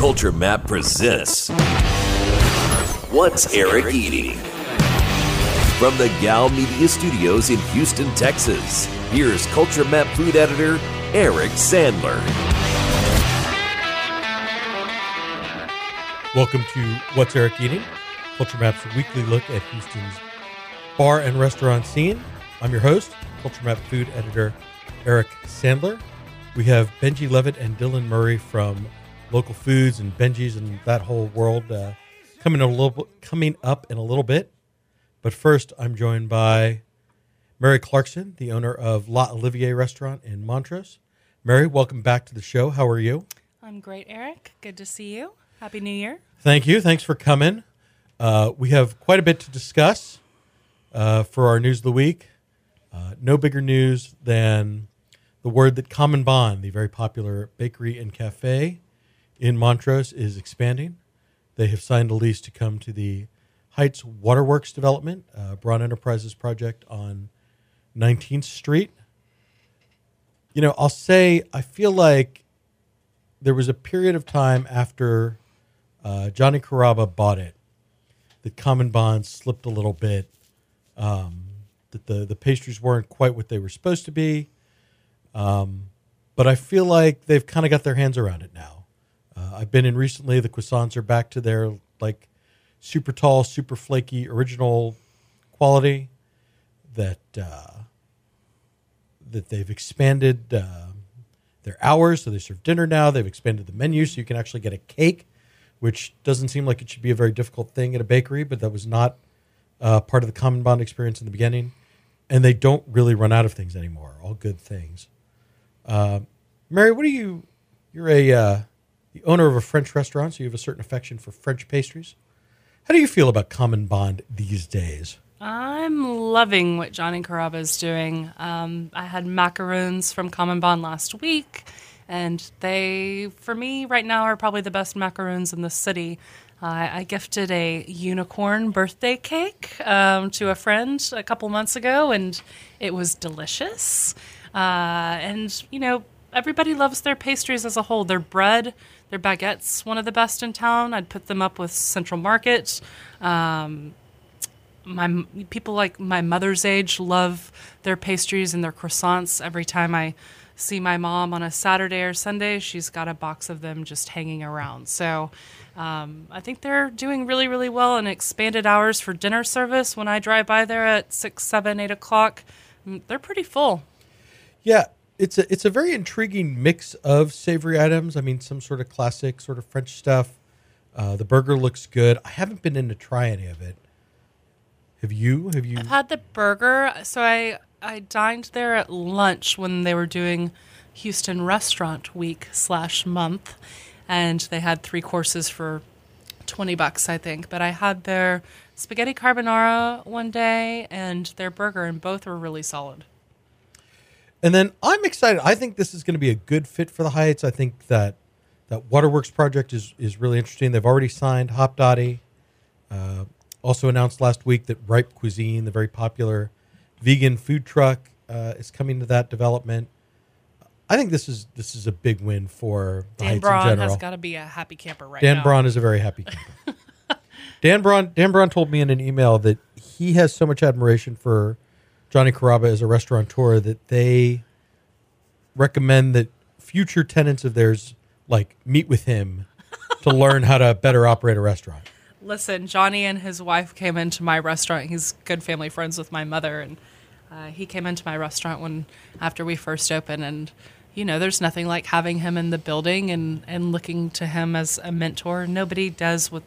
Culture Map presents What's Eric Eating? From the Gow Media Studios in Houston, Texas, here's Culture Map food editor Eric Sandler. Welcome to What's Eric Eating, Culture Map's weekly look at Houston's bar and restaurant scene. I'm your host, Culture Map food editor Eric Sandler. We have Benjy Levit and Dylan Murray from Local Foods and Benjy's and that whole world uh, coming a little coming up in a little bit. But first, I'm joined by Mary Clarkson, the owner of L'Olivier Restaurant in Montrose. Mary, welcome back to the show. How are you? I'm great, Eric. Good to see you. Happy New Year. Thank you. Thanks for coming. Uh, we have quite a bit to discuss uh, for our news of the week. Uh, no bigger news than the word that Common Bond, the very popular bakery and cafe in Montrose, is expanding. They have signed a lease to come to the Heights Waterworks development, uh, Braun Enterprises project on 19th Street. You know, I'll say I feel like there was a period of time after uh, Johnny Carrabba bought it that Common Bond slipped a little bit. Um, that the the pastries weren't quite what they were supposed to be. Um, but I feel like they've kind of got their hands around it now. Uh, I've been in recently. The croissants are back to their like super tall, super flaky, original quality. That uh, that they've expanded uh, their hours, so they serve dinner now. They've expanded the menu, so you can actually get a cake, which doesn't seem like it should be a very difficult thing at a bakery, but that was not uh, part of the Common Bond experience in the beginning. And they don't really run out of things anymore. All good things. Uh, Mary, what do you? You're a uh, the owner of a French restaurant, so you have a certain affection for French pastries. How do you feel about Common Bond these days? I'm loving what Johnny Carrabba is doing. Um, I had macaroons from Common Bond last week, and they, for me, right now, are probably the best macaroons in the city. Uh, I gifted a unicorn birthday cake um, to a friend a couple months ago, and it was delicious. Uh, and, you know, everybody loves their pastries as a whole. Their bread, their baguettes, one of the best in town. I'd put them up with Central Market. Um, my people like my mother's age love their pastries and their croissants. Every time I see my mom on a Saturday or Sunday, she's got a box of them just hanging around. So um, I think they're doing really, really well and expanded hours for dinner service. When I drive by there at six, seven, eight o'clock, mm, they're pretty full. Yeah, it's a it's a very intriguing mix of savory items. I mean, some sort of classic sort of French stuff. Uh, the burger looks good. I haven't been in to try any of it. Have you? Have you? I've had the burger. So I I dined there at lunch when they were doing Houston Restaurant Week slash month, and they had three courses for twenty bucks, I think. But I had their spaghetti carbonara one day and their burger, and both were really solid. And then I'm excited. I think this is going to be a good fit for the Heights. I think that that Waterworks project is is really interesting. They've already signed Hopdoddy. Uh, also announced last week that Ripe Cuisine, the very popular vegan food truck, uh, is coming to that development. I think this is this is a big win for the Dan Heights Braun in general. has got to be a happy camper right Dan now. Braun is a very happy camper. Dan Braun Dan Braun told me in an email that he has so much admiration for Johnny Carrabba is a restaurateur that they recommend that future tenants of theirs like meet with him to learn how to better operate a restaurant. Listen, Johnny and his wife came into my restaurant. He's good family friends with my mother, and uh, he came into my restaurant when after we first opened. And you know, there's nothing like having him in the building and and looking to him as a mentor. Nobody does what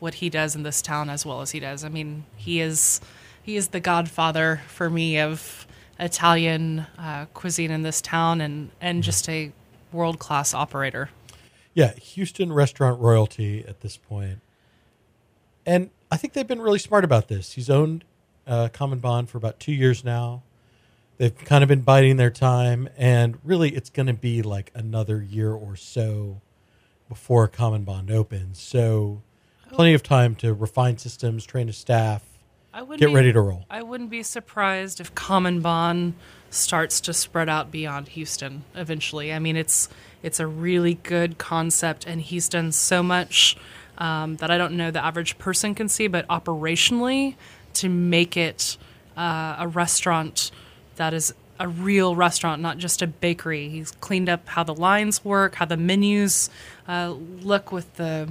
what he does in this town as well as he does. I mean, he is he is the godfather for me of Italian uh, cuisine in this town, and and just a world class operator. Yeah, Houston restaurant royalty at this point. And I think they've been really smart about this. He's owned uh, Common Bond for about two years now. They've kind of been biding their time, and really, it's going to be like another year or so before Common Bond opens. So, plenty of time to refine systems, train a staff, I wouldn't get be- ready to roll. I wouldn't be surprised if Common Bond starts to spread out beyond Houston eventually. I mean, it's it's a really good concept, and he's done so much um, that I don't know the average person can see, but operationally to make it uh, a restaurant that is a real restaurant, not just a bakery. He's cleaned up how the lines work, how the menus uh, look with the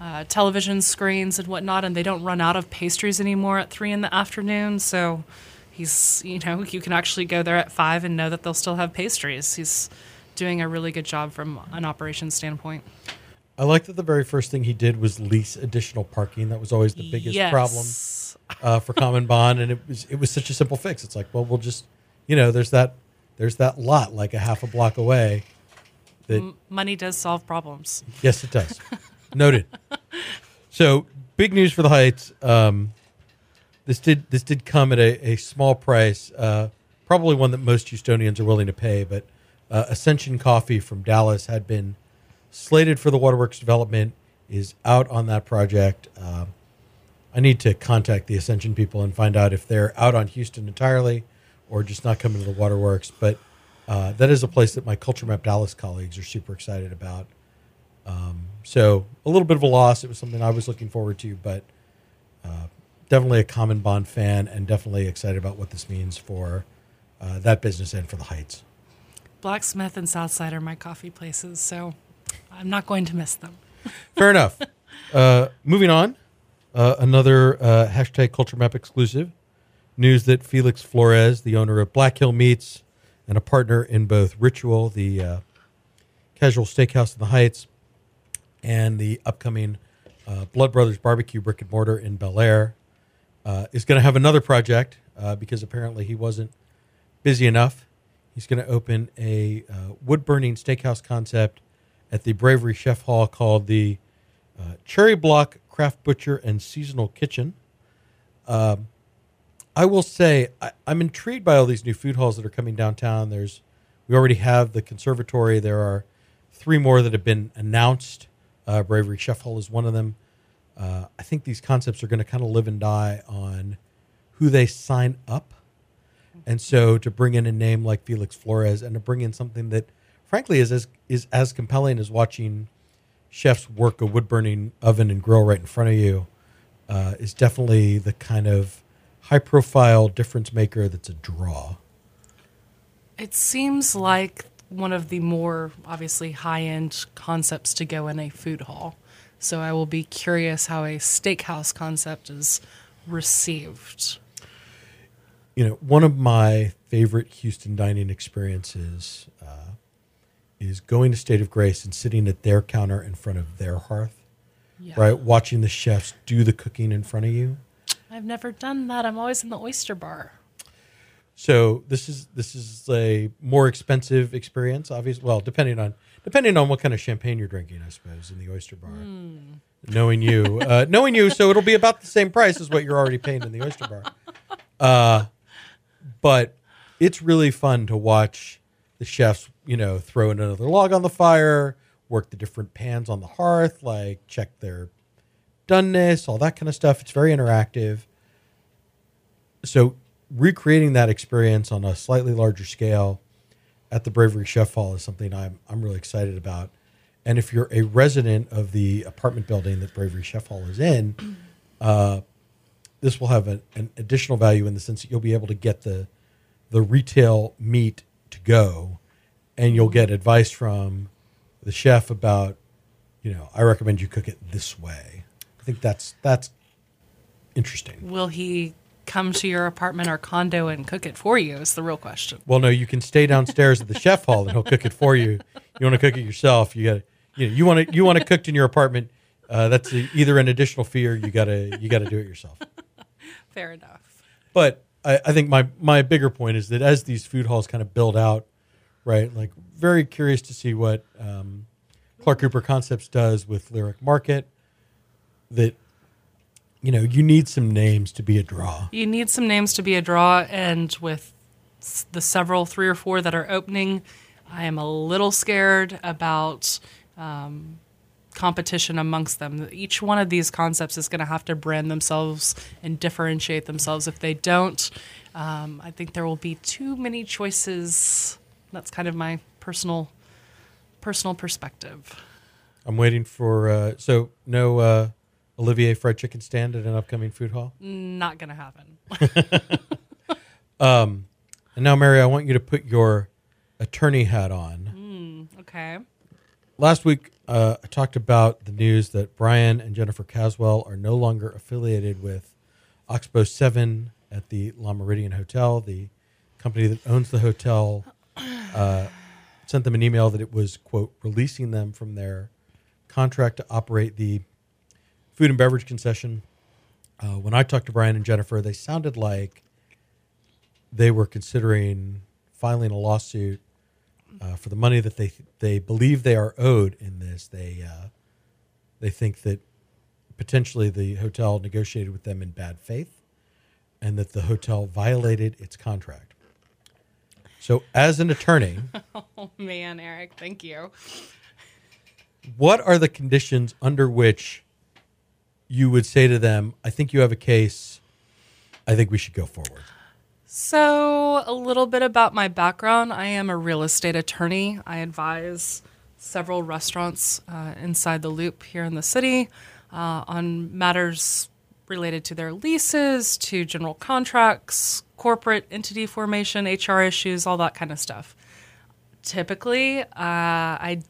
uh, television screens and whatnot, and they don't run out of pastries anymore at three in the afternoon. So he's, you know, you can actually go there at five and know that they'll still have pastries. He's doing a really good job from an operations standpoint. I like that the very first thing he did was lease additional parking. That was always the biggest Yes. problem uh, for Common Bond, and it was it was such a simple fix. It's like, well, we'll just, you know, there's that there's that lot like a half a block away. That Money does solve problems. yes, it does. Noted. So big news for the Heights. Um, this did this did come at a, a small price, uh, probably one that most Houstonians are willing to pay. But uh, Ascension Coffee from Dallas had been slated for the Waterworks development, is out on that project. Um, I need to contact the Ascension people and find out if they're out on Houston entirely or just not coming to the Waterworks. But uh, that is a place that my Culture Map Dallas colleagues are super excited about. Um, so a little bit of a loss. It was something I was looking forward to, but uh, definitely a Common Bond fan and definitely excited about what this means for uh, that business and for the Heights. Blacksmith and Southside are my coffee places, so I'm not going to miss them. Fair enough. Uh, moving on, uh, another uh, hashtag Culture Map exclusive news that Felix Flores, the owner of Black Hill Meats and a partner in both Ritual, the uh, casual steakhouse in the Heights, and the upcoming uh, Blood Brothers Barbecue brick and mortar in Bellaire, uh, is going to have another project uh, because apparently he wasn't busy enough. He's going to open a uh, wood burning steakhouse concept at the Bravery Chef Hall called the uh, Cherry Block Craft Butcher and Seasonal Kitchen. Um, I will say I, I'm intrigued by all these new food halls that are coming downtown. There's we already have the conservatory. There are three more that have been announced. Uh, Bravery Chef Hall is one of them. Uh, I think these concepts are going to kind of live and die on who they sign up. And so to bring in a name like Felix Flores and to bring in something that frankly is as is as compelling as watching chefs work a wood burning oven and grill right in front of you uh, is definitely the kind of high profile difference maker that's a draw. It seems like one of the more obviously high end concepts to go in a food hall. So I will be curious how a steakhouse concept is received. You know, one of my favorite Houston dining experiences uh, is going to State of Grace and sitting at their counter in front of their hearth, Yeah. right? Watching the chefs do the cooking in front of you. I've never done that. I'm always in the oyster bar. So this is this is a more expensive experience, obviously. Well, depending on depending on what kind of champagne you're drinking, I suppose, in the oyster bar. Knowing you, uh, knowing you, so it'll be about the same price as what you're already paying in the oyster bar. Uh, but it's really fun to watch the chefs, you know, throw in another log on the fire, work the different pans on the hearth, like check their doneness, all that kind of stuff. It's very interactive. So recreating that experience on a slightly larger scale at the Bravery Chef Hall is something I'm I'm really excited about. And if you're a resident of the apartment building that Bravery Chef Hall is in, uh, this will have an, an additional value in the sense that you'll be able to get the the retail meat to go, and you'll get advice from the chef about, you know, I recommend you cook it this way. I think that's that's interesting. Will he come to your apartment or condo and cook it for you? Is the real question. Well, no, you can stay downstairs at the chef hall and he'll cook it for you. You want to cook it yourself? You got you know, you want to you want it cooked in your apartment. Uh, that's a, either an additional fee or you gotta you gotta do it yourself. Fair enough. But I, I think my my bigger point is that as these food halls kind of build out, right? Like very curious to see what um, Clark Cooper Concepts does with Lyric Market. That you know you need some names to be a draw. You need some names to be a draw, and with the several three or four that are opening, I am a little scared about um, competition amongst them. Each one of these concepts is going to have to brand themselves and differentiate themselves. If they don't, um, I think there will be too many choices. That's kind of my personal personal perspective. I'm waiting for uh, so no uh, Olivier fried chicken stand at an upcoming food hall. Not going to happen. Um, and now, Mary, I want you to put your attorney hat on. okay. Last week, uh, I talked about the news that Brian and Jennifer Caswell are no longer affiliated with Oxbow 7 at the Le Meridien Hotel. The company that owns the hotel uh, sent them an email that it was, quote, releasing them from their contract to operate the food and beverage concession. Uh, when I talked to Brian and Jennifer, they sounded like they were considering filing a lawsuit uh, for the money that they they believe they are owed in this. They uh, they think that potentially the hotel negotiated with them in bad faith, and that the hotel violated its contract. So, as an attorney, Oh man, Eric, thank you. what are the conditions under which you would say to them, "I think you have a case. I think we should go forward." So, a little bit about my background. I am a real estate attorney. I advise several restaurants uh, inside the loop here in the city uh, on matters related to their leases, to general contracts, corporate entity formation, HR issues, all that kind of stuff. Typically, uh, I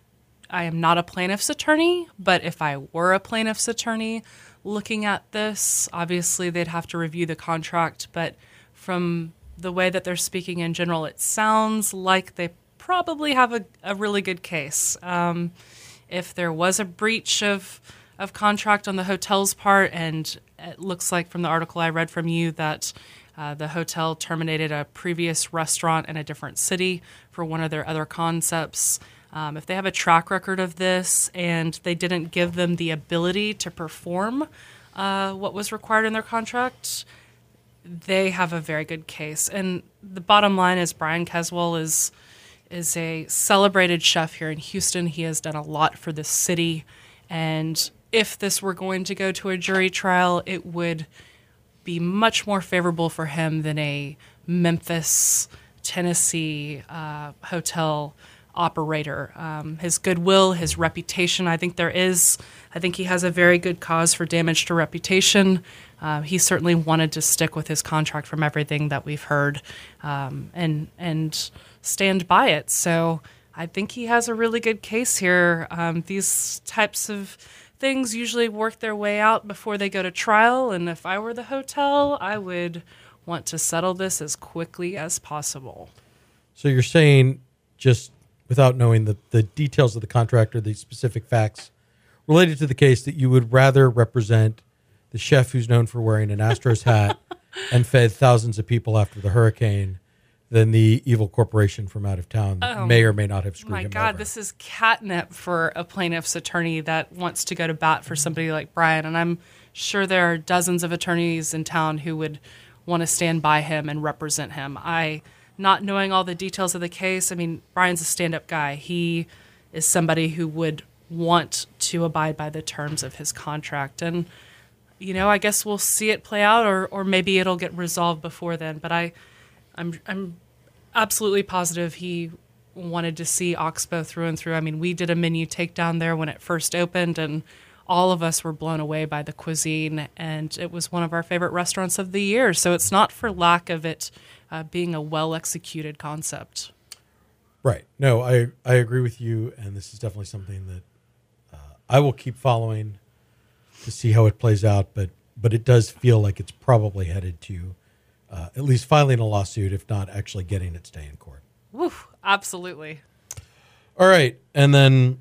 I am not a plaintiff's attorney, but if I were a plaintiff's attorney looking at this, obviously they'd have to review the contract. But from the way that they're speaking in general, it sounds like they probably have a, a really good case. Um, if there was a breach of of contract on the hotel's part, and it looks like from the article I read from you that uh, the hotel terminated a previous restaurant in a different city for one of their other concepts. Um, if they have a track record of this and they didn't give them the ability to perform uh, what was required in their contract, they have a very good case. And the bottom line is Brian Caswell is is a celebrated chef here in Houston. He has done a lot for the city, and if this were going to go to a jury trial, it would be much more favorable for him than a Memphis, Tennessee uh, hotel operator. Um, his goodwill, his reputation, I think there is, I think he has a very good cause for damage to reputation. Uh, he certainly wanted to stick with his contract from everything that we've heard um, and, and stand by it. So I think he has a really good case here. Um, these types of things usually work their way out before they go to trial. And if I were the hotel, I would want to settle this as quickly as possible. So you're saying just without knowing the, the details of the contract or the specific facts related to the case that you would rather represent the chef who's known for wearing an Astros hat and fed thousands of people after the hurricane than the evil corporation from out of town that Oh, may or may not have screwed My him God, over. this is catnip for a plaintiff's attorney that wants to go to bat for somebody like Brian. And I'm sure there are dozens of attorneys in town who would want to stand by him and represent him. I, not knowing all the details of the case, I mean, Brian's a stand up guy. He is somebody who would want to abide by the terms of his contract. And, you know, I guess we'll see it play out or, or maybe it'll get resolved before then. But I, I'm I'm absolutely positive he wanted to see Oxbow through and through. I mean, we did a menu takedown there when it first opened, and all of us were blown away by the cuisine, and it was one of our favorite restaurants of the year. So it's not for lack of it uh, being a well executed concept. Right. No, I I agree with you, and this is definitely something that uh, I will keep following to see how it plays out. But but it does feel like it's probably headed to uh, at least filing a lawsuit, if not actually getting its day in court. Woo, absolutely. All right, and then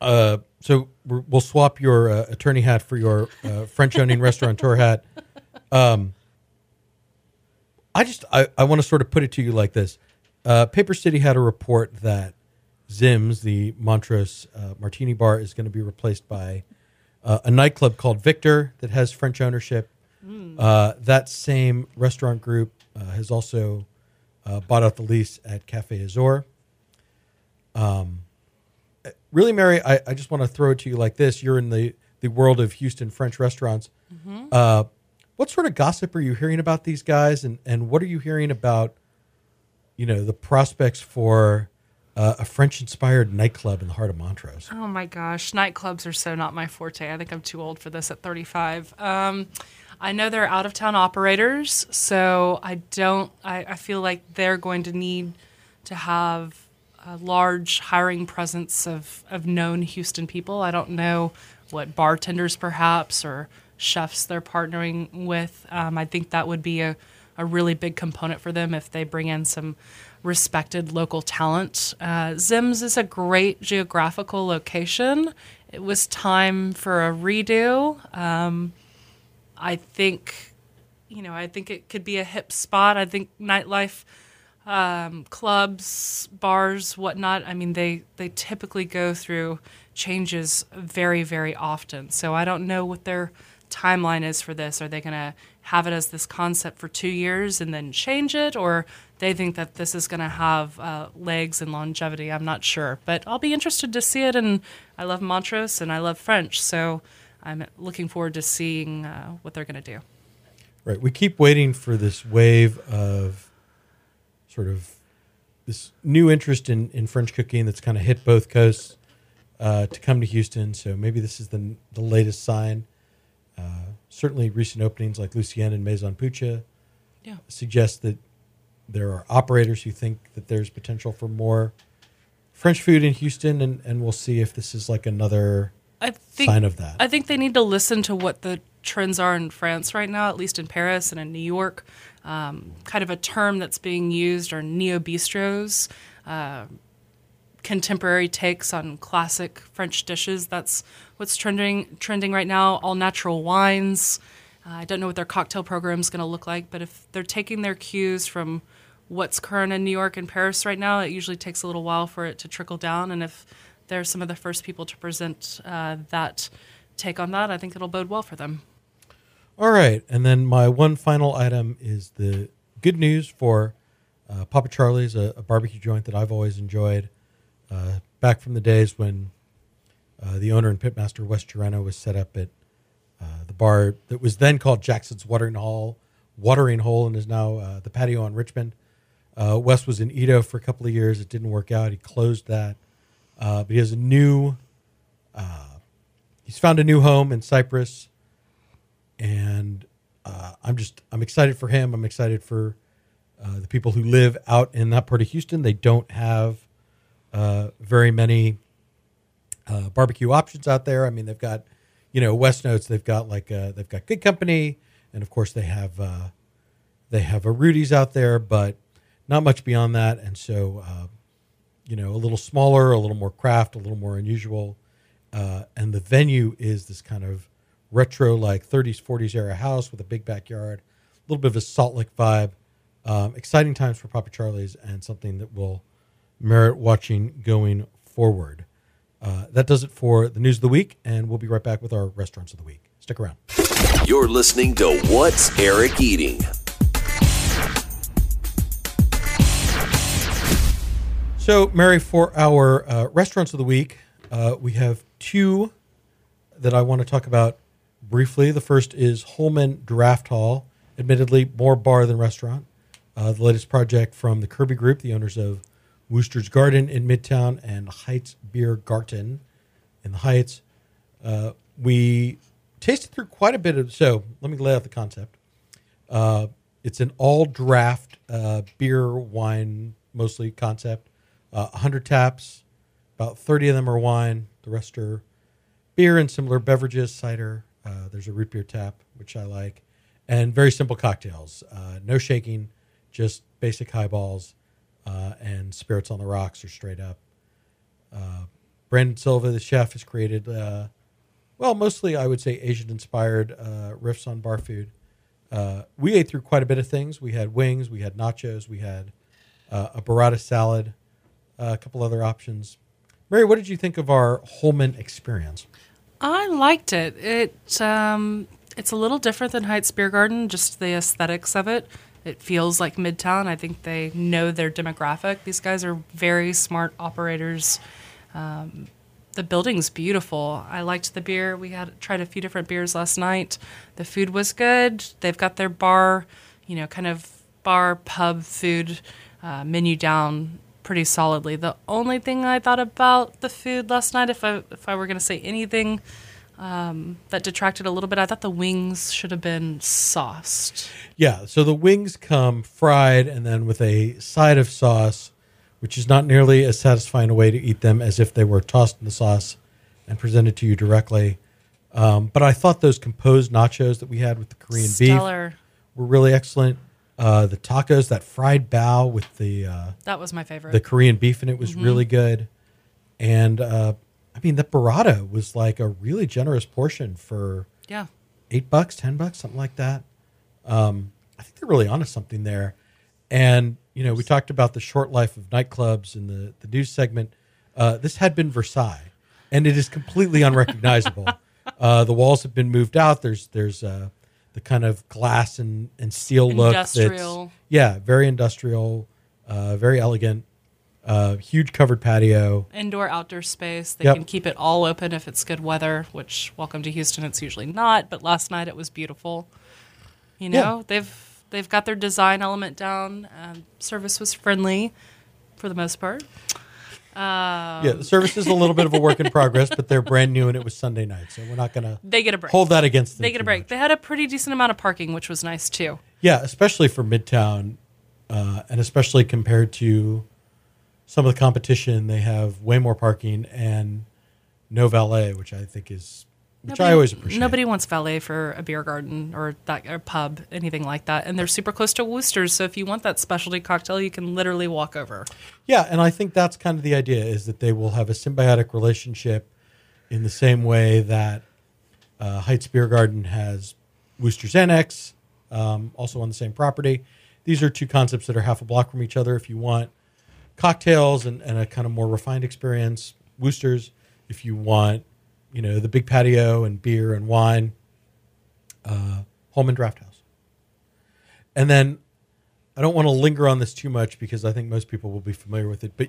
uh, so we're, we'll swap your uh, attorney hat for your uh, French owning restaurateur hat. Um, I just I, I want to sort of put it to you like this: uh, Paper City had a report that Zimm's, the Montrose uh, Martini Bar, is going to be replaced by uh, a nightclub called Victor that has French ownership. Uh, that same restaurant group uh, has also uh, bought out the lease at Cafe Azur. Really, Mary, I, I just want to throw it to you like this: You're in the the world of Houston French restaurants. Uh, what sort of gossip are you hearing about these guys, and and what are you hearing about, you know, the prospects for uh, a French inspired nightclub in the heart of Montrose? Oh my gosh, nightclubs are so not my forte. I think I'm too old for this at 35. Um, I know they're out of town operators, so I don't. I, I feel like they're going to need to have a large hiring presence of of known Houston people. I don't know what bartenders, perhaps, or chefs they're partnering with. Um, I think that would be a, a really big component for them if they bring in some respected local talent. Uh, Zimms is a great geographical location. It was time for a redo. Um, I think, you know, I think it could be a hip spot. I think nightlife, um, clubs, bars, whatnot. I mean, they they typically go through changes very, very often. So I don't know what their timeline is for this. Are they going to have it as this concept for two years and then change it, or they think that this is going to have uh, legs and longevity? I'm not sure, but I'll be interested to see it. And I love Montrose and I love French, so I'm looking forward to seeing uh, what they're going to do. Right. We keep waiting for this wave of sort of this new interest in, in French cooking that's kind of hit both coasts uh, to come to Houston. So maybe this is the, the latest sign. Uh, certainly, recent openings like Lucienne and Maison Pucha Yeah. suggest that there are operators who think that there's potential for more French food in Houston, and, and we'll see if this is like another I think sign of that. I think they need to listen to what the trends are in France right now, at least in Paris and in New York. Um, kind of a term that's being used are neo bistros, uh, contemporary takes on classic French dishes. That's what's trending trending right now. All natural wines. Uh, I don't know what their cocktail program is going to look like, but if they're taking their cues from what's current in New York and Paris right now, it usually takes a little while for it to trickle down. And if they're some of the first people to present uh, that take on that, I think it'll bode well for them. All right, and then my one final item is the good news for uh, Papa Charlie's, a, a barbecue joint that I've always enjoyed. Uh, back from the days when uh, the owner and pitmaster Wes Jurena was set up at uh, the bar that was then called Jackson's Watering Hole, Watering Hole, and is now uh, the patio on Richmond. Uh, Wes was in EaDo for a couple of years. It didn't work out. He closed that, but he has a new. He's found a new home in Cypress, and I'm just I'm excited for him. I'm excited for uh, the people who live out in that part of Houston. They don't have uh, very many uh, barbecue options out there. I mean, they've got you know West Notes. They've got like uh, they've got Good Company, and of course they have uh, they have a Rudy's out there, but not much beyond that. And so uh, you know a little smaller, a little more craft, a little more unusual. Uh, and the venue is this kind of retro, like 30s, 40s era house with a big backyard, a little bit of a Salt Lick vibe. Um, exciting times for Papa Charlie's and something that will merit watching going forward. Uh, that does it for the news of the week, and we'll be right back with our restaurants of the week. Stick around. You're listening to What's Eric Eating? So, Mary, for our uh, restaurants of the week, uh, we have two that I want to talk about briefly. The first is Holman Draft Hall, admittedly more bar than restaurant. Uh, the latest project from the Kirby Group, the owners of Wooster's Garden in Midtown and Heights Beer Garten in the Heights. Uh, we tasted through quite a bit of. So, let me lay out the concept. Uh, it's an all draft uh, beer, wine, mostly concept. Uh, 100 taps, about 30 of them are wine. The rest are beer and similar beverages, cider. Uh, there's a root beer tap, which I like, and very simple cocktails. Uh, no shaking, just basic highballs uh, and spirits on the rocks are straight up. Uh, Brandon Silva, the chef, has created, uh, well, mostly I would say Asian inspired uh, riffs on bar food. Uh, we ate through quite a bit of things. We had wings, we had nachos, we had uh, a burrata salad, a couple other options. Mary, what did you think of our Holman experience? I liked it. It um, it's a little different than Heights Beer Garden, just the aesthetics of it. It feels like Midtown. I think they know their demographic. These guys are very smart operators. Um, the building's beautiful. I liked the beer. We had tried a few different beers last night. The food was good. They've got their bar, you know, kind of bar pub food uh, menu down pretty solidly. The only thing I thought about the food last night, if I if I were going to say anything um, that detracted a little bit, I thought the wings should have been sauced. Yeah, so the wings come fried and then with a side of sauce, which is not nearly as satisfying a way to eat them as if they were tossed in the sauce and presented to you directly. Um, but I thought those composed nachos that we had with the Korean Stellar. beef were really excellent. Uh, the tacos, that fried bao with the uh, That was my favorite. the Korean beef in it was really good. And uh, I mean, the burrata was like a really generous portion for yeah. eight bucks, ten bucks, something like that. Um, I think they're really onto something there. And you know, we talked about the short life of nightclubs in the the news segment. Uh, this had been Versailles, and it is completely unrecognizable. uh, the walls have been moved out. There's there's uh, the kind of glass and, and steel look. Industrial. yeah, very industrial, uh, very elegant. Uh, huge covered patio. indoor outdoor space they Yep. can keep it all open if it's good weather which welcome to houston it's usually not but last night it was beautiful you know Yeah. they've they've got their design element down um, service was friendly for the most part yeah, the service is a little bit of a work in progress, but they're brand new and it was Sunday night, so we're not going to they get a break hold that against them. they get a break much. they had a pretty decent amount of parking which was nice too Yeah, especially for Midtown, uh, and especially compared to some of the competition, they have way more parking and no valet, which I think is which I always appreciate. Nobody wants valet for a beer garden or that or pub, anything like that. And they're super close to Wooster's, so if you want that specialty cocktail, you can literally walk over. Yeah, and I think that's kind of the idea is that they will have a symbiotic relationship in the same way that uh, Heights Beer Garden has Wooster's Annex, um, also on the same property. These are two concepts that are half a block from each other. If you want cocktails and, and a kind of more refined experience, Woosters, If you want, you know, the big patio and beer and wine, uh, Holman Draft House. And then I don't want to linger on this too much because I think most people will be familiar with it. But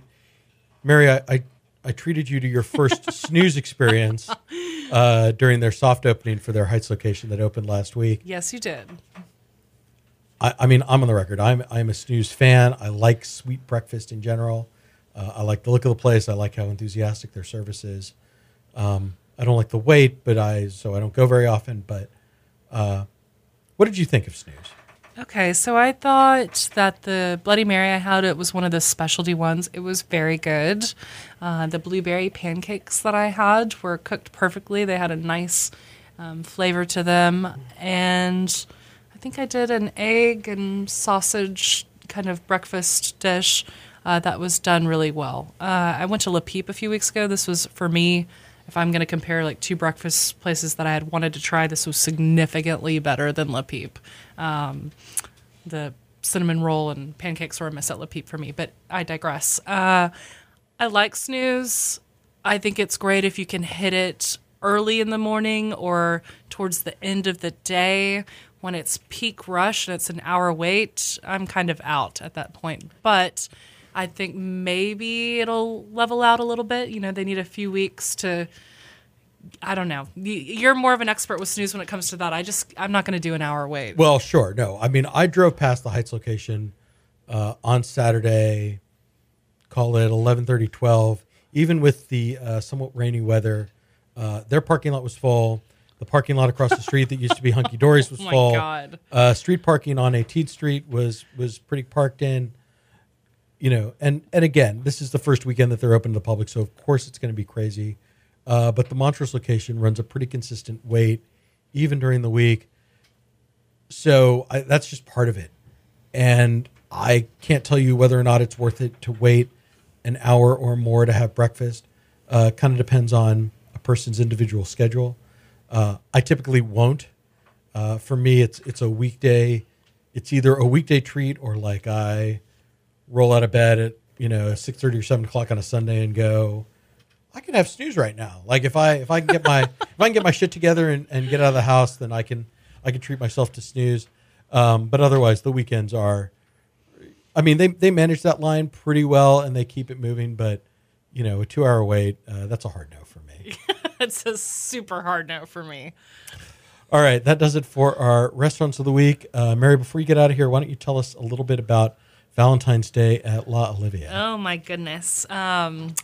Mary, I I, I treated you to your first snooze experience uh, during their soft opening for their Heights location that opened last week. Yes, you did. I, I mean, I'm on the record. I'm I'm a snooze fan. I like sweet breakfast in general. Uh, I like the look of the place. I like how enthusiastic their service is. Um, I don't like the wait, but I so I don't go very often. But uh, what did you think of snooze? Okay, so I thought that the Bloody Mary I had it was one of the specialty ones. It was very good. Uh, the blueberry pancakes that I had were cooked perfectly. They had a nice um, flavor to them, and I think I did an egg and sausage kind of breakfast dish uh, that was done really well. Uh, I went to Le Peep a few weeks ago. This was for me. If I'm going to compare like two breakfast places that I had wanted to try, this was significantly better than Le Peep. Um, the cinnamon roll and pancakes were a miss at Le Peep for me, but I digress. Uh, I like snooze. I think it's great if you can hit it early in the morning or towards the end of the day when it's peak rush and it's an hour wait. I'm kind of out at that point, but I think maybe it'll level out a little bit. You know, they need a few weeks to. I don't know. You- You're more of an expert with snooze when it comes to that. I just I'm not going to do an hour wait. Well, sure. No, I mean, I drove past the Heights location uh, on Saturday, call it 11:30, 12. Even with the uh, somewhat rainy weather, uh, their parking lot was full. The parking lot across the street that used to be Hunky Dory's was Oh my full. God. Uh, street parking on 18th Street was was pretty parked in. You know, and and again, this is the first weekend that they're open to the public, so of course it's going to be crazy. Uh, but the Montrose location runs a pretty consistent wait, even during the week so I, that's just part of it and i can't tell you whether or not it's worth it to wait an hour or more to have breakfast uh, kind of depends on a person's individual schedule uh, i typically won't uh, for me it's it's a weekday it's either a weekday treat or like i roll out of bed at you know 6.30 or 7 o'clock on a sunday and go I can have snooze right now. Like if I if I can get my if I can get my shit together and, and get out of the house, then I can I can treat myself to snooze. Um, but otherwise, the weekends are. I mean, they they manage that line pretty well and they keep it moving. But you know, a two hour wait, uh, that's a hard no it's a super hard no for me. All right, that does it for our restaurants of the week. Uh, Mary, before you get out of here, why don't you tell us a little bit about Valentine's Day at L'Olivier? Oh my goodness. Um,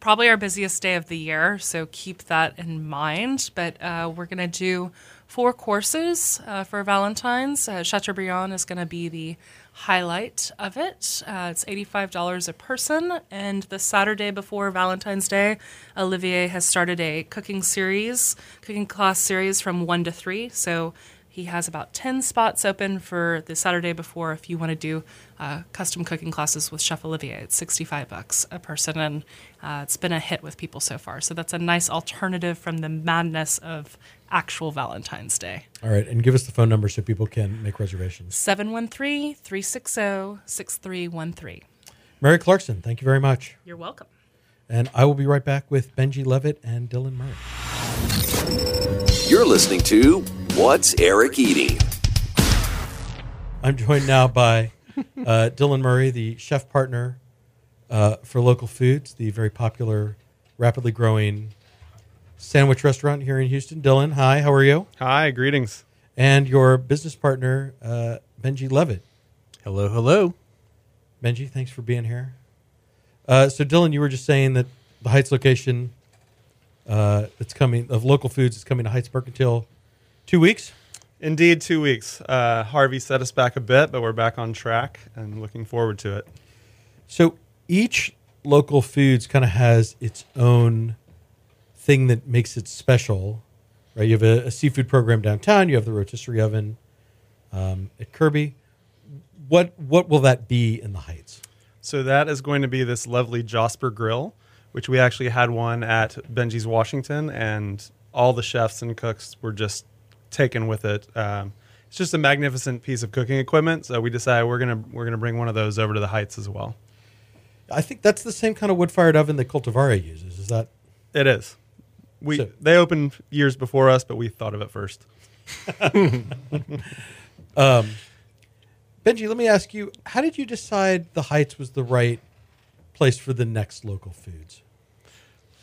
probably our busiest day of the year, so keep that in mind. But uh, we're going to do four courses uh, for Valentine's. Uh, Chateaubriand is going to be the highlight of it. Uh, it's $85 a person. And the Saturday before Valentine's Day, Olivier has started a cooking series, cooking class series from 1 to 3. So he has about 10 spots open for the Saturday before if you want to do uh, custom cooking classes with Chef Olivier. It's 65 bucks a person, and uh, it's been a hit with people so far. So that's a nice alternative from the madness of actual Valentine's Day. All right, and give us the phone number so people can make reservations. 713 360 6313. Mary Clarkson, thank you very much. You're welcome. And I will be right back with Benjy Levit and Dylan Murray. You're listening to What's Eric Eating? I'm joined now by uh, Dylan Murray, the chef partner uh, for Local Foods, the very popular, rapidly growing sandwich restaurant here in Houston. Dylan, hi, how are you? Hi, greetings. And your business partner, uh, Benjy Levit. Hello, hello. Benjy, thanks for being here. Uh, so, Dylan, you were just saying that the Heights location uh, that's coming of local foods is coming to Heights Mercantile two weeks. Indeed, two weeks. Uh, Harvey set us back a bit, but we're back on track and looking forward to it. So each local foods kind of has its own thing that makes it special, right? You have a, a seafood program downtown. You have the rotisserie oven um, at Kirby. What what will that be in the Heights? So that is going to be this lovely Josper Grill, which we actually had one at Benjy's Washington, and all the chefs and cooks were just taken with it. Um, it's just a magnificent piece of cooking equipment. So we decided we're gonna we're gonna bring one of those over to the Heights as well. I think that's the same kind of wood fired oven that Coltivare uses. Is that It is. We So- they opened years before us, but we thought of it first. Benjy? Let me ask you: How did you decide the Heights was the right place for the next local foods?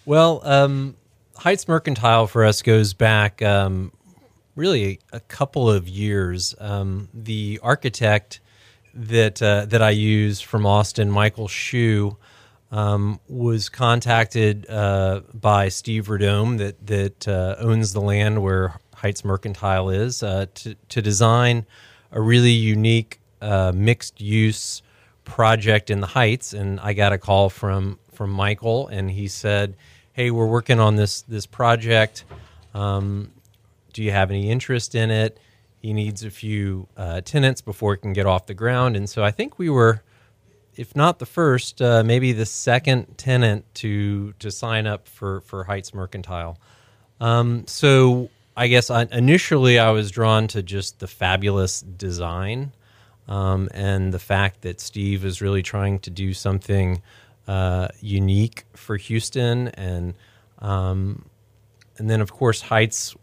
Well, um, Heights Mercantile for us goes back um, really a, couple of years. Um, the architect that uh, that I use from Austin, Michael Hsu, um, was contacted uh, by Steve Radom that that uh, owns the land where Heights Mercantile is uh, to to design a really unique uh, mixed use project in the Heights, and I got a call from from Michael, and he said, "Hey, we're working on this this project. Um, do you have any interest in it?" He needs a few uh, tenants before it can get off the ground, and so I think we were, if not the first, uh, maybe the second tenant to to sign up for for Heights Mercantile. Um, so I guess I, initially I was drawn to just the fabulous design um, and the fact that Steve is really trying to do something uh, unique for Houston, and um, and then of course Heights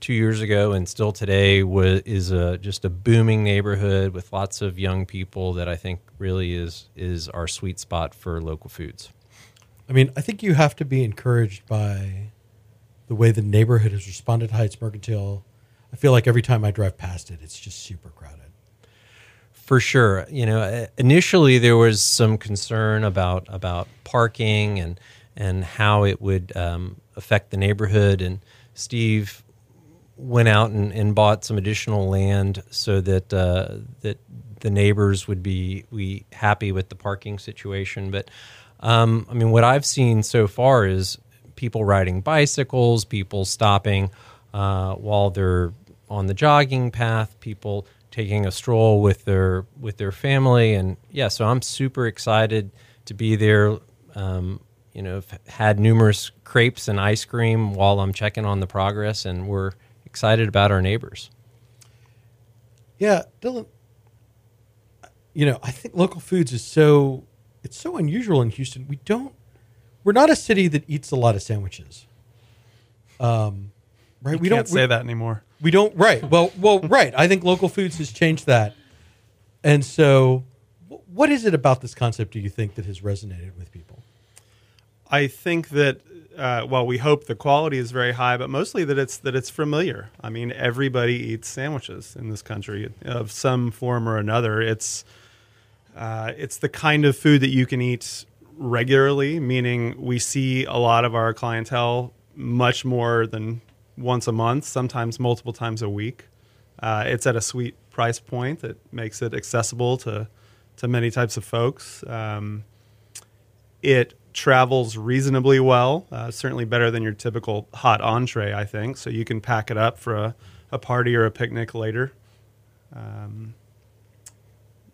two years ago and still today was is a just a booming neighborhood with lots of young people that I think really is is our sweet spot for local foods. I mean, I think you have to be encouraged by the way the neighborhood has responded to Heights Mercantile. I feel like every time I drive past it, it's just super crowded. For sure, you know, uh, initially there was some concern about about parking and and how it would um, affect the neighborhood. And Steve went out and, and bought some additional land so that uh, that the neighbors would be we happy with the parking situation. But um, I mean, what I've seen so far is people riding bicycles, people stopping uh, while they're on the jogging path, people taking a stroll with their with their family, and yeah, so I'm super excited to be there. Um, you know, I've had numerous crepes and ice cream while I'm checking on the progress, and we're excited about our neighbors. Yeah, Dylan. You know, I think local foods is so it's so unusual in Houston. We don't we're not a city that eats a lot of sandwiches. Um, right? You we can't don't say we, that anymore. We don't. Right. Well, well, right. I think local foods has changed that. And so, what is it about this concept? Do you think that has resonated with people? I think that uh, well, we hope the quality is very high, but mostly that it's that it's familiar. I mean, everybody eats sandwiches in this country of some form or another. It's uh, it's the kind of food that you can eat regularly, meaning we see a lot of our clientele much more than once a month, sometimes multiple times a week. Uh, it's at a sweet price point that makes it accessible to to many types of folks. Um, it travels reasonably well, uh, certainly better than your typical hot entree, I think. So you can pack it up for a, a party or a picnic later. Um,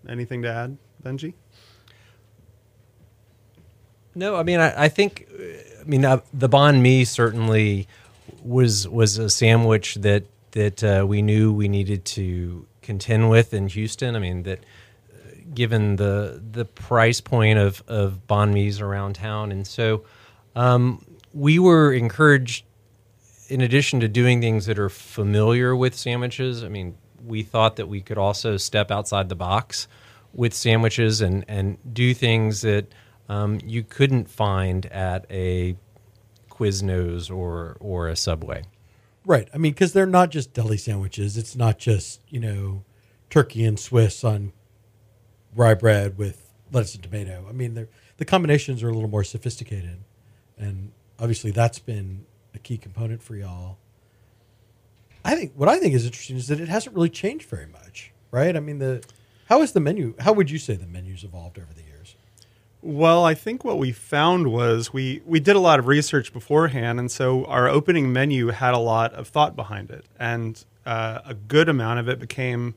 anything to add, Benjy? No, I mean, I, I think, I mean, uh, the banh mi certainly was was a sandwich that that uh, we knew we needed to contend with in Houston. I mean, that uh, given the the price point of of banh mi's around town, and so um, we were encouraged. In addition to doing things that are familiar with sandwiches, I mean, we thought that we could also step outside the box with sandwiches and and do things that um, you couldn't find at a Quiznos or or a Subway. Right. I mean, because they're not just deli sandwiches. It's not just you know turkey and Swiss on rye bread with lettuce and tomato. I mean, the combinations are a little more sophisticated, and obviously that's been a key component for y'all. I think what I think is interesting is that it hasn't really changed very much, right? I mean, the how is the menu? How would you say the menu's evolved over the years? Well, I think what we found was we, we did a lot of research beforehand, and so our opening menu had a lot of thought behind it, and uh, a good amount of it became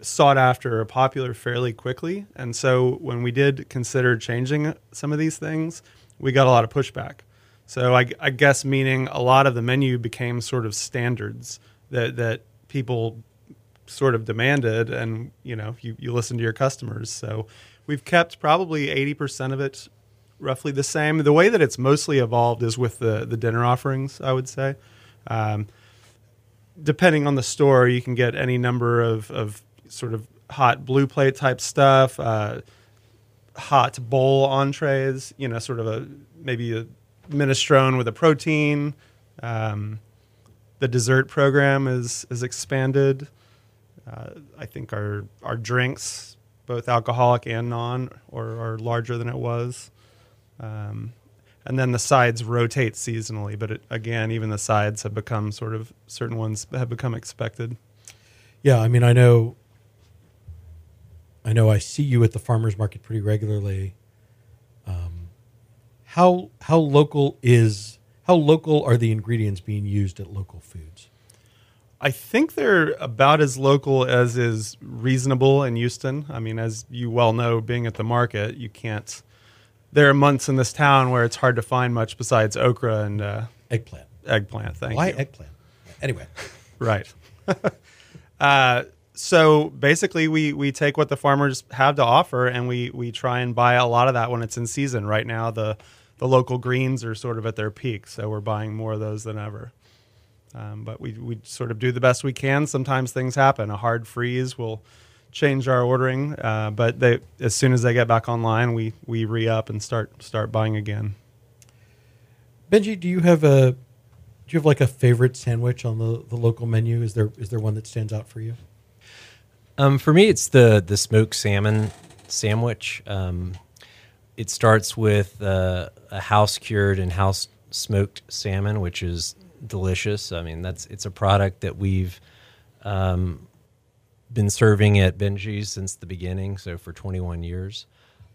sought after or popular fairly quickly. And so when we did consider changing some of these things, we got a lot of pushback. So I, I guess meaning a lot of the menu became sort of standards that that people sort of demanded, and you know you, you listen to your customers. So we've kept probably 80% of it roughly the same. The way that it's mostly evolved is with the, the dinner offerings, I would say. Um, depending on the store, you can get any number of, of sort of hot blue plate type stuff, uh, hot bowl entrees, you know, sort of a maybe a minestrone with a protein. Um, the dessert program is is expanded. Uh, I think our our drinks both alcoholic and non, or are larger than it was. Um, and then the sides rotate seasonally, but it, again, even the sides have become sort of certain ones have become expected. Yeah, I mean, I know, I know, I see you at the farmers market pretty regularly. Um, how how local is how local are the ingredients being used at local foods? I think they're about as local as is reasonable in Houston. I mean, as you well know, being at the market, you can't. There are months in this town where it's hard to find much besides okra and uh, Eggplant. eggplant. Thank Why you. eggplant? Anyway, Right. uh, so basically, we we take what the farmers have to offer, and we we try and buy a lot of that when it's in season. Right now, the the local greens are sort of at their peak, so we're buying more of those than ever. Um, but we we sort of do the best we can. Sometimes things happen. A hard freeze will change our ordering, uh, but they as soon as they get back online, we we re up and start start buying again. Benjy, do you have a do you have like a favorite sandwich on the, the local menu? Is there is there one that stands out for you? Um, for me, it's the the smoked salmon sandwich. Um, it starts with uh, a house cured and house smoked salmon, which is delicious. I mean, that's it's a product that we've um, been serving at Benjy's since the beginning, so for 21 years.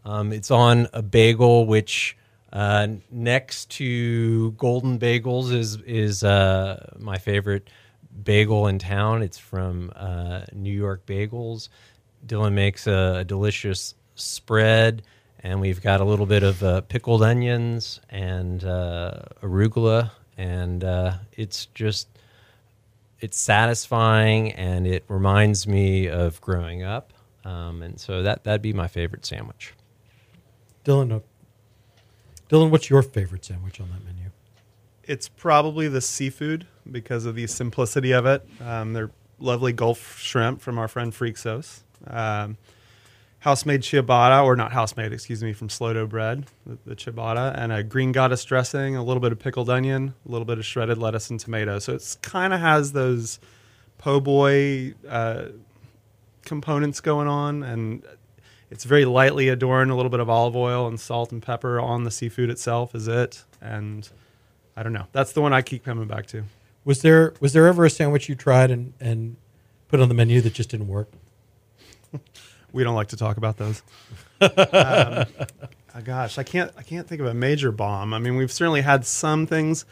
Um, it's on a bagel, which uh, next to Golden Bagels is is uh, my favorite bagel in town. It's from uh, New York Bagels. Dylan makes a, a delicious spread, and we've got a little bit of uh, pickled onions and uh, arugula, and uh, it's just it's satisfying, and it reminds me of growing up. Um, and so that that'd be my favorite sandwich. Dylan, uh, Dylan, what's your favorite sandwich on that menu? It's probably the seafood because of the simplicity of it. Um, they're lovely Gulf shrimp from our friend Freaksos. Um, house made ciabatta, or not house made, excuse me, from dough bread, the, the ciabatta, and a green goddess dressing, a little bit of pickled onion, a little bit of shredded lettuce and tomato. So it's kind of has those po' boy uh, components going on, and it's very lightly adorned. A little bit of olive oil and salt and pepper on the seafood itself is it, and I don't know. That's the one I keep coming back to. Was there was there ever a sandwich you tried and and put on the menu that just didn't work? We don't like to talk about those. um, uh, gosh, I can't. I can't think of a major bomb. I mean, we've certainly had some things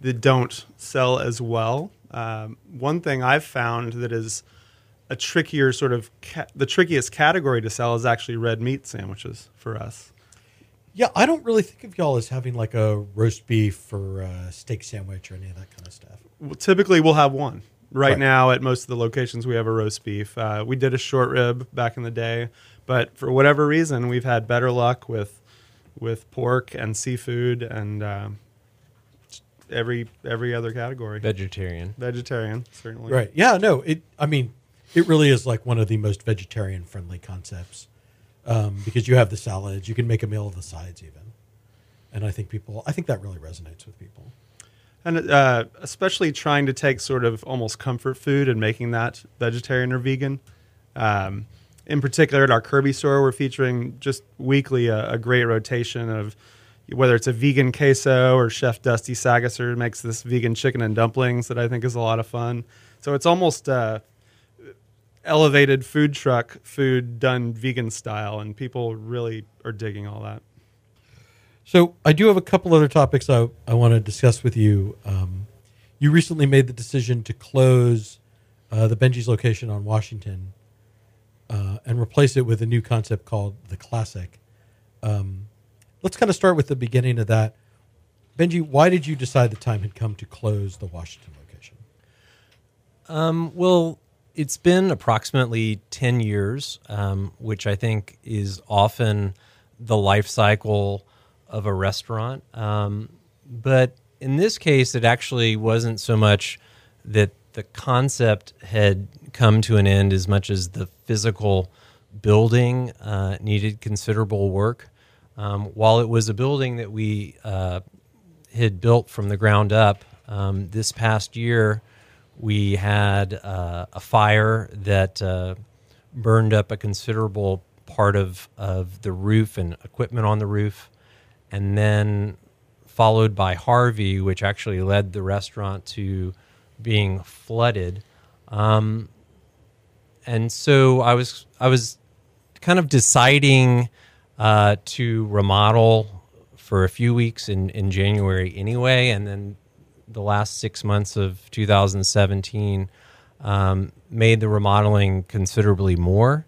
that don't sell as well. Um, one thing I've found that is a trickier sort of ca- the trickiest category to sell is actually red meat sandwiches for us. Yeah, I don't really think of y'all as having like a roast beef or a steak sandwich or any of that kind of stuff. Well, typically, we'll have one. Right, Right. now, at most of the locations, we have a roast beef. Uh, we did a short rib back in the day, but for whatever reason, we've had better luck with with pork and seafood and um every every other category. Vegetarian. Vegetarian, certainly. Right. Yeah. No. It. I mean, it really is like one of the most vegetarian friendly concepts um, because you have the salads. You can make a meal of the sides even, and I think people. I think that really resonates with people. And uh, especially trying to take sort of almost comfort food and making that vegetarian or vegan. Um, in particular, at our Kirby store, we're featuring just weekly a, a great rotation of whether it's a vegan queso or Chef Dusty Sagasser makes this vegan chicken and dumplings that I think is a lot of fun. So it's almost uh, elevated food truck food done vegan style, and people really are digging all that. So I do have a couple other topics I, I want to discuss with you. Um, you recently made the decision to close uh, the Benjy's location on Washington uh, and replace it with a new concept called the Classic. Um, let's kind of start with the beginning of that. Benjy, why did you decide the time had come to close the Washington location? Um, well, it's been approximately 10 years, um, which I think is often the life cycle of a restaurant. Um, but in this case, it actually wasn't so much that the concept had come to an end as much as the physical building uh, needed considerable work. Um, while it was a building that we uh, had built from the ground up, um, this past year we had uh, a fire that uh, burned up a considerable part of, of the roof and equipment on the roof, and then followed by Harvey, which actually led the restaurant to being flooded. Um, and so I was I was kind of deciding uh, to remodel for a few weeks in, in January anyway, and then the last six months of 2017 um, made the remodeling considerably more.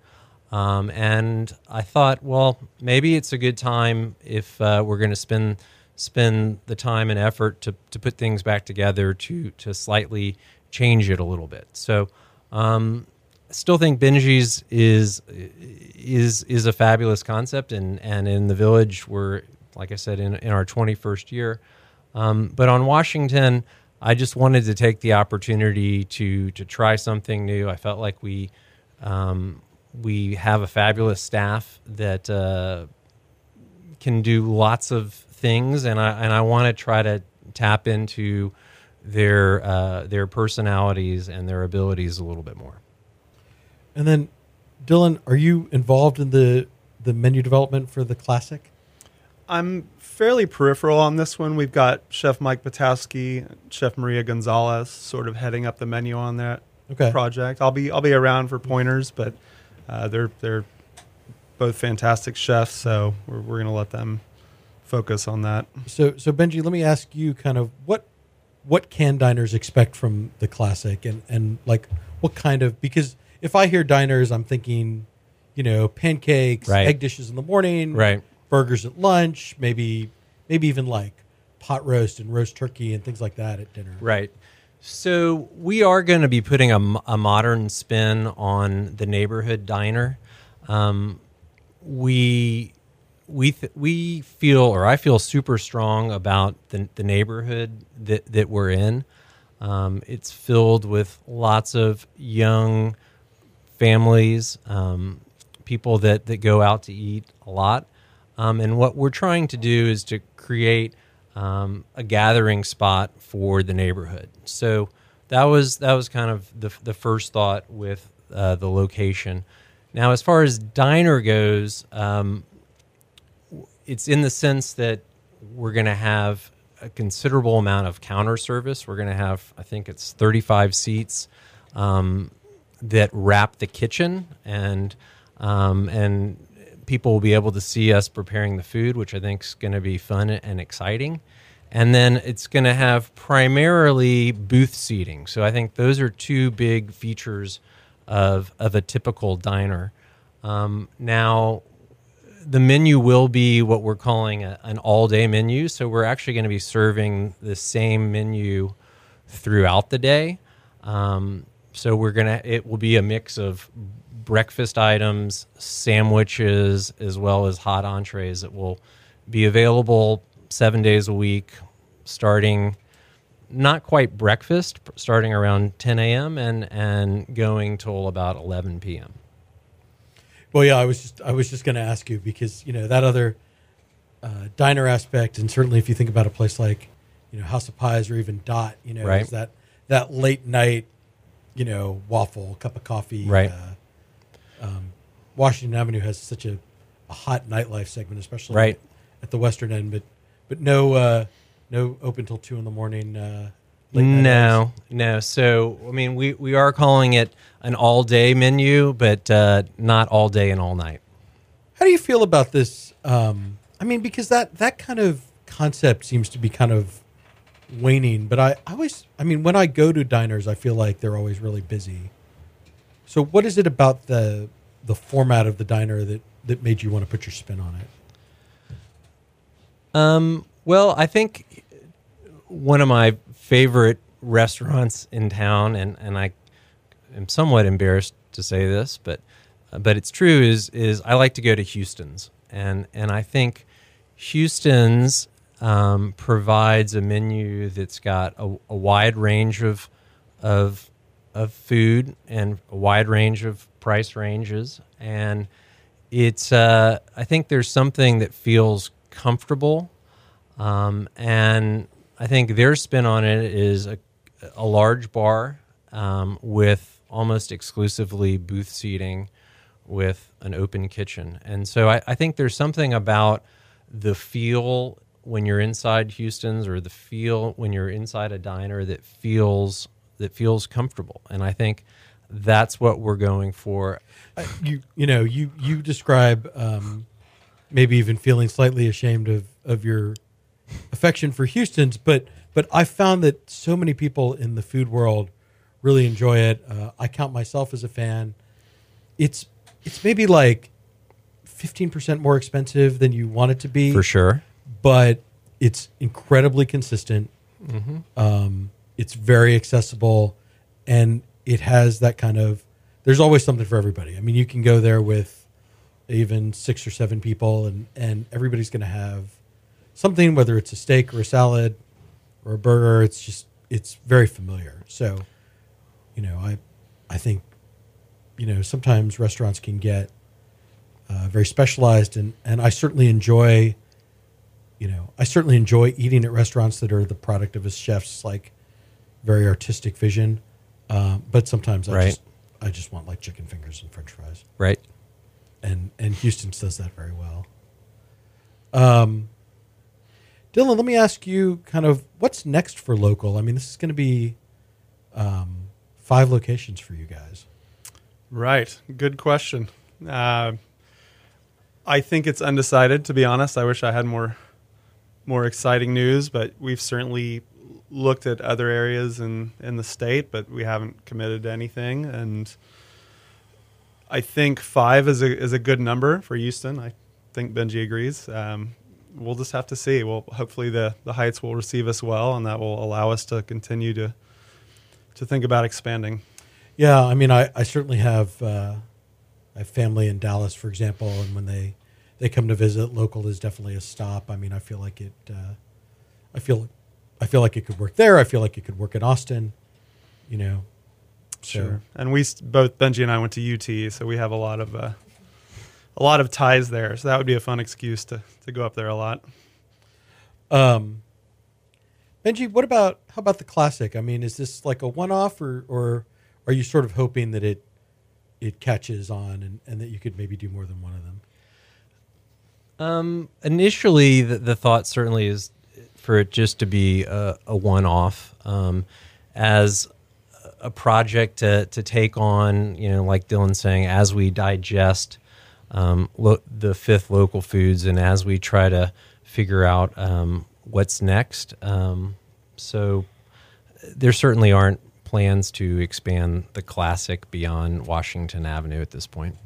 Um, and I thought, well, maybe it's a good time if uh, we're going to spend spend the time and effort to, to put things back together to to slightly change it a little bit. So, um, I still think Benjy's is is is a fabulous concept, and and in the village we're like I said in in our 21st year. Um, but on Washington, I just wanted to take the opportunity to to try something new. I felt like we um, we have a fabulous staff that uh, can do lots of things, and I and I want to try to tap into their uh, their personalities and their abilities a little bit more. And then, Dylan, are you involved in the the menu development for the Classic? I'm fairly peripheral on this one. We've got Chef Mike Patowski, Chef Maria Gonzalez, sort of heading up the menu on that Okay. project. I'll be I'll be around for pointers, but uh, they're they're both fantastic chefs, so we're we're gonna let them focus on that. So, so Benjy, let me ask you, kind of what what can diners expect from the classic, and and like what kind of because if I hear diners, I'm thinking, you know, pancakes, Right. egg dishes in the morning, Right. Burgers at lunch, maybe maybe even like pot roast and roast turkey and things like that at dinner. Right. So we are going to be putting a, a modern spin on the neighborhood diner. Um, we we th- we feel, or I feel, super strong about the, the neighborhood that that we're in. Um, it's filled with lots of young families, um, people that that go out to eat a lot. Um, and what we're trying to do is to create um, a gathering spot for the neighborhood. So that was that was kind of the the first thought with uh, the location. Now, as far as diner goes, um, it's in the sense that we're going to have a considerable amount of counter service. We're going to have, I think it's 35 seats um, that wrap the kitchen, and um, and people will be able to see us preparing the food, which I think is going to be fun and exciting. And then it's going to have primarily booth seating. So I think those are two big features of of a typical diner. Um, now, the menu will be what we're calling a, an all day menu. So we're actually going to be serving the same menu throughout the day. Um, so we're gonna it will be a mix of breakfast items, sandwiches, as well as hot entrees that will be available seven days a week, starting not quite breakfast, starting around 10 a.m. and and going till about 11 p.m. Well, yeah, I was just I was just going to ask you because you know that other uh, diner aspect, and certainly if you think about a place like you know House of Pies or even Dot, you know, Right. is that that late night, you know, waffle, cup of coffee, Right. Uh, um, Washington Avenue has such a, a hot nightlife segment, especially Right. at the western end, but but no uh, no open till two in the morning. Uh. No, no. So I mean, we we are calling it an all day menu, but uh, not all day and all night. How do you feel about this? Um, I mean, because that that kind of concept seems to be kind of waning. But I, I always, I mean, when I go to diners, I feel like they're always really busy. So, what is it about the the format of the diner that that made you want to put your spin on it? Um, well, I think one of my favorite restaurants in town, and, and I am somewhat embarrassed to say this, but but it's true is is I like to go to Houston's, and and I think Houston's um, provides a menu that's got a, a wide range of of of food and a wide range of price ranges, and it's uh, I think there's something that feels comfortable, um, and I think their spin on it is a, a large bar um, with almost exclusively booth seating, with an open kitchen, and so I, I think there's something about the feel when you're inside Houston's or the feel when you're inside a diner that feels that feels comfortable, and I think that's what we're going for. I- you you know you you describe um, maybe even feeling slightly ashamed of of your affection for Houston's, but but I found that so many people in the food world really enjoy it. Uh, I count myself as a fan. It's it's maybe like fifteen percent more expensive than you want it to be For sure. but it's incredibly consistent. Um, it's very accessible, and it has that kind of. There's always something for everybody. I mean, you can go there with even six or seven people, and and everybody's going to have something, whether it's a steak or a salad or a burger. It's just it's very familiar. So, you know, I I think you know sometimes restaurants can get uh, very specialized, and and I certainly enjoy you know, I certainly enjoy eating at restaurants that are the product of a chef's like very artistic vision. Um, but sometimes I Right. just I just want like chicken fingers and French fries, Right. and and Houston does that very well. Um, Dylan, let me ask you kind of what's next for local. I mean, this is going to be um, five locations for you guys. Right. Good question. Uh, I think it's undecided. To be honest, I wish I had more more exciting news, but we've certainly looked at other areas in in the state, but we haven't committed to anything. And I think five is a is a good number for Houston. I think Benjy agrees. Um, we'll just have to see. Well, hopefully the the Heights will receive us well, and that will allow us to continue to to think about expanding. Yeah, I mean, I, I certainly have uh, I have family in Dallas, for example, and when they they come to visit, local is definitely a stop. I mean, I feel like it. Uh, I feel I feel like it could work there. I feel like it could work in Austin. You know, so Sure. And we both Benjy and I went to UT, so we have a lot of uh, a lot of ties there, so that would be a fun excuse to to go up there a lot. Um, Benjy, what about how about the classic? I mean, is this like a one-off, or or are you sort of hoping that it it catches on and, and that you could maybe do more than one of them? Um, initially, the, the thought certainly is for it just to be a, a one-off, um, as a project to to take on. You know, like Dylan's saying, as we digest um, lo- the fifth local foods, and as we try to figure out um, what's next. Um, so there certainly aren't plans to expand the classic beyond Washington Avenue at this point.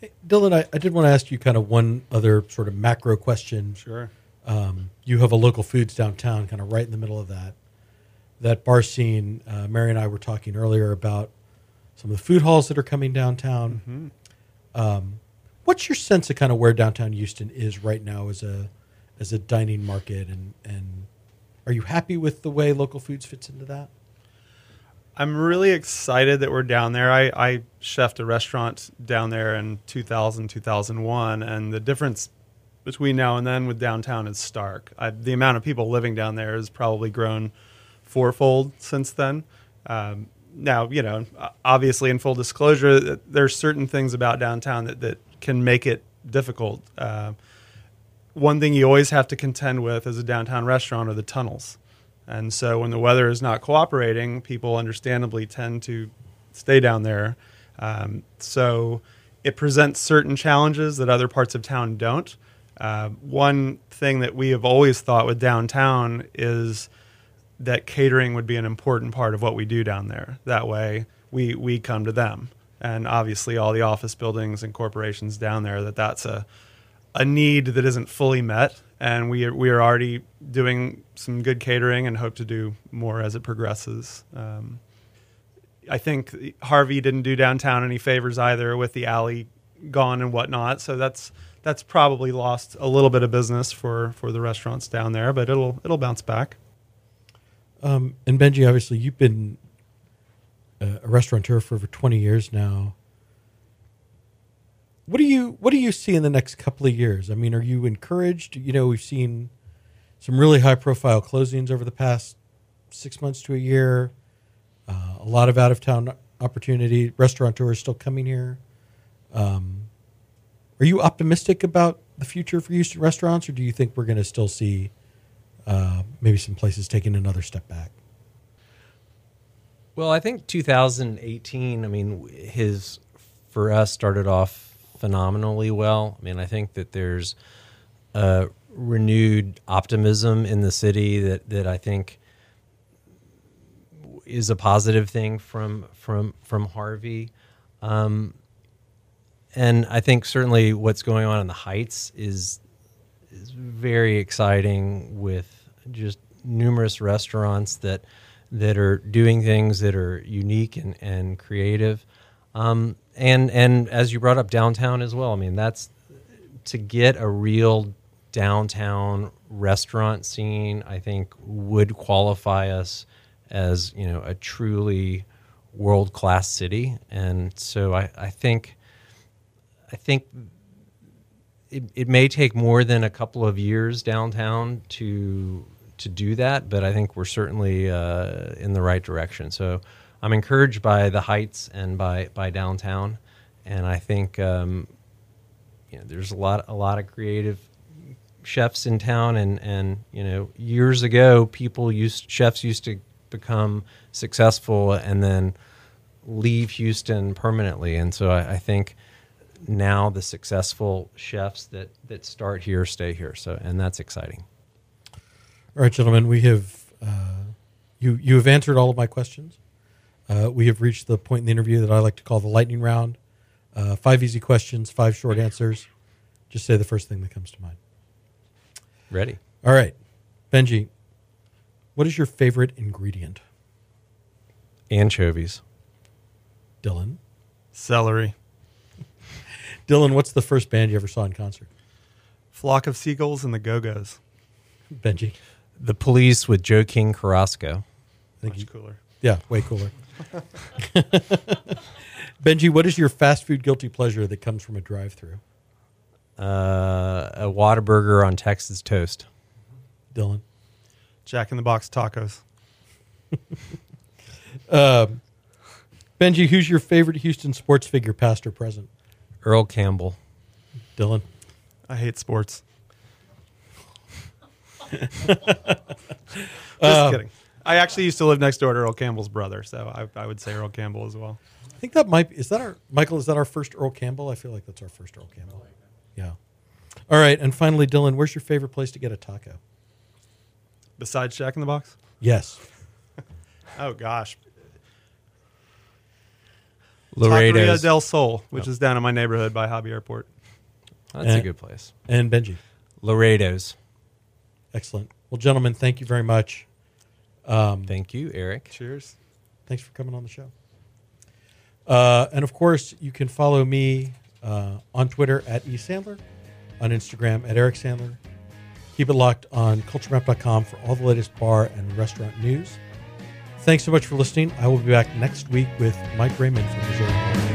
Hey, Dylan, I, I did want to ask you kind of one other sort of macro question. Sure. Um, you have a local foods downtown, kind of right in the middle of that. That bar scene. Uh, Mary and I were talking earlier about some of the food halls that are coming downtown. Um, what's your sense of kind of where downtown Houston is right now as a as a dining market, and and are you happy with the way local foods fits into that? I'm really excited that we're down there. I, I chefed a restaurant down there in 2000, 2001, and the difference between now and then with downtown is stark. I, the amount of people living down there has probably grown fourfold since then. Um, now, you know, obviously, in full disclosure, there's certain things about downtown that, that can make it difficult. Uh, one thing you always have to contend with as a downtown restaurant are the tunnels. And so when the weather is not cooperating, people understandably tend to stay down there. Um, so it presents certain challenges that other parts of town don't. Uh, one thing that we have always thought with downtown is that catering would be an important part of what we do down there. That way, we we come to them, and obviously all the office buildings and corporations down there. That that's a a need that isn't fully met, and we are, we are already doing some good catering and hope to do more as it progresses. Um, I think Harvey didn't do downtown any favors either with the alley gone and whatnot, so that's that's probably lost a little bit of business for for the restaurants down there, but it'll it'll bounce back. Um, and Benjy, obviously, you've been a, a restaurateur for over twenty years now. What do you What do you see in the next couple of years? I mean, are you encouraged? You know, we've seen some really high profile closings over the past six months to a year. Uh, a lot of out of town opportunity. Restaurateurs still coming here. Um, are you optimistic about the future for Houston restaurants, or do you think we're going to still see uh, maybe some places taking another step back? Well, I think 2018. I mean, his for us started off phenomenally well. I mean, I think that there's a renewed optimism in the city that that I think is a positive thing from from from Harvey. Um, and I think certainly what's going on in the Heights is is very exciting with just numerous restaurants that that are doing things that are unique and, and creative. Um, and and as you brought up downtown as well, I mean that's to get a real downtown restaurant scene. I think would qualify us as you know a truly world class city, and so I, I think I think it, it may take more than a couple of years downtown to to do that, but I think we're certainly uh, in the right direction. So I'm encouraged by the heights and by by downtown, and I think um, you know there's a lot a lot of creative chefs in town, and and you know years ago people used chefs used to become successful and then leave Houston permanently, and so I, I think now the successful chefs that that start here stay here. So and that's exciting. All right, gentlemen, we have uh, you you have answered all of my questions. Uh, we have reached the point in the interview that I like to call the lightning round. Uh, five easy questions, five short answers. Just say the first thing that comes to mind. Ready? All right, Benjy, what is your favorite ingredient? Anchovies. Dylan. Celery. Dylan, what's the first band you ever saw in concert? Flock of Seagulls and the Go Go's. Benjy. The Police with Joe King Carrasco. Thank Much you. cooler. Yeah, way cooler. Benjy, what is your fast food guilty pleasure that comes from a drive-through? uh, a Whataburger on Texas toast. Dylan. Jack in the Box tacos. Benjy, who's your favorite Houston sports figure, past or present? Earl Campbell. Dylan. I hate sports. Just Um, kidding. I actually used to live next door to Earl Campbell's brother, so I, I would say Earl Campbell as well. I think that might is that our Michael. Is that our first Earl Campbell? I feel like that's our first Earl Campbell. Yeah. All right, and finally, Dylan, where's your favorite place to get a taco? Besides Jack in the Box? Yes. Oh gosh, Laredo's. Taqueria del Sol, which is down in my neighborhood by Hobby Airport. That's a good place. And Benjy. Laredo's. Excellent. Well, gentlemen, thank you very much. Thank you, Eric. Cheers. Thanks for coming on the show. Uh, and of course, you can follow me uh, on Twitter at eSandler, on Instagram at Eric Sandler. Keep it locked on culturemap.com for all the latest bar and restaurant news. Thanks so much for listening. I will be back next week with Mike Raymond from Missouri.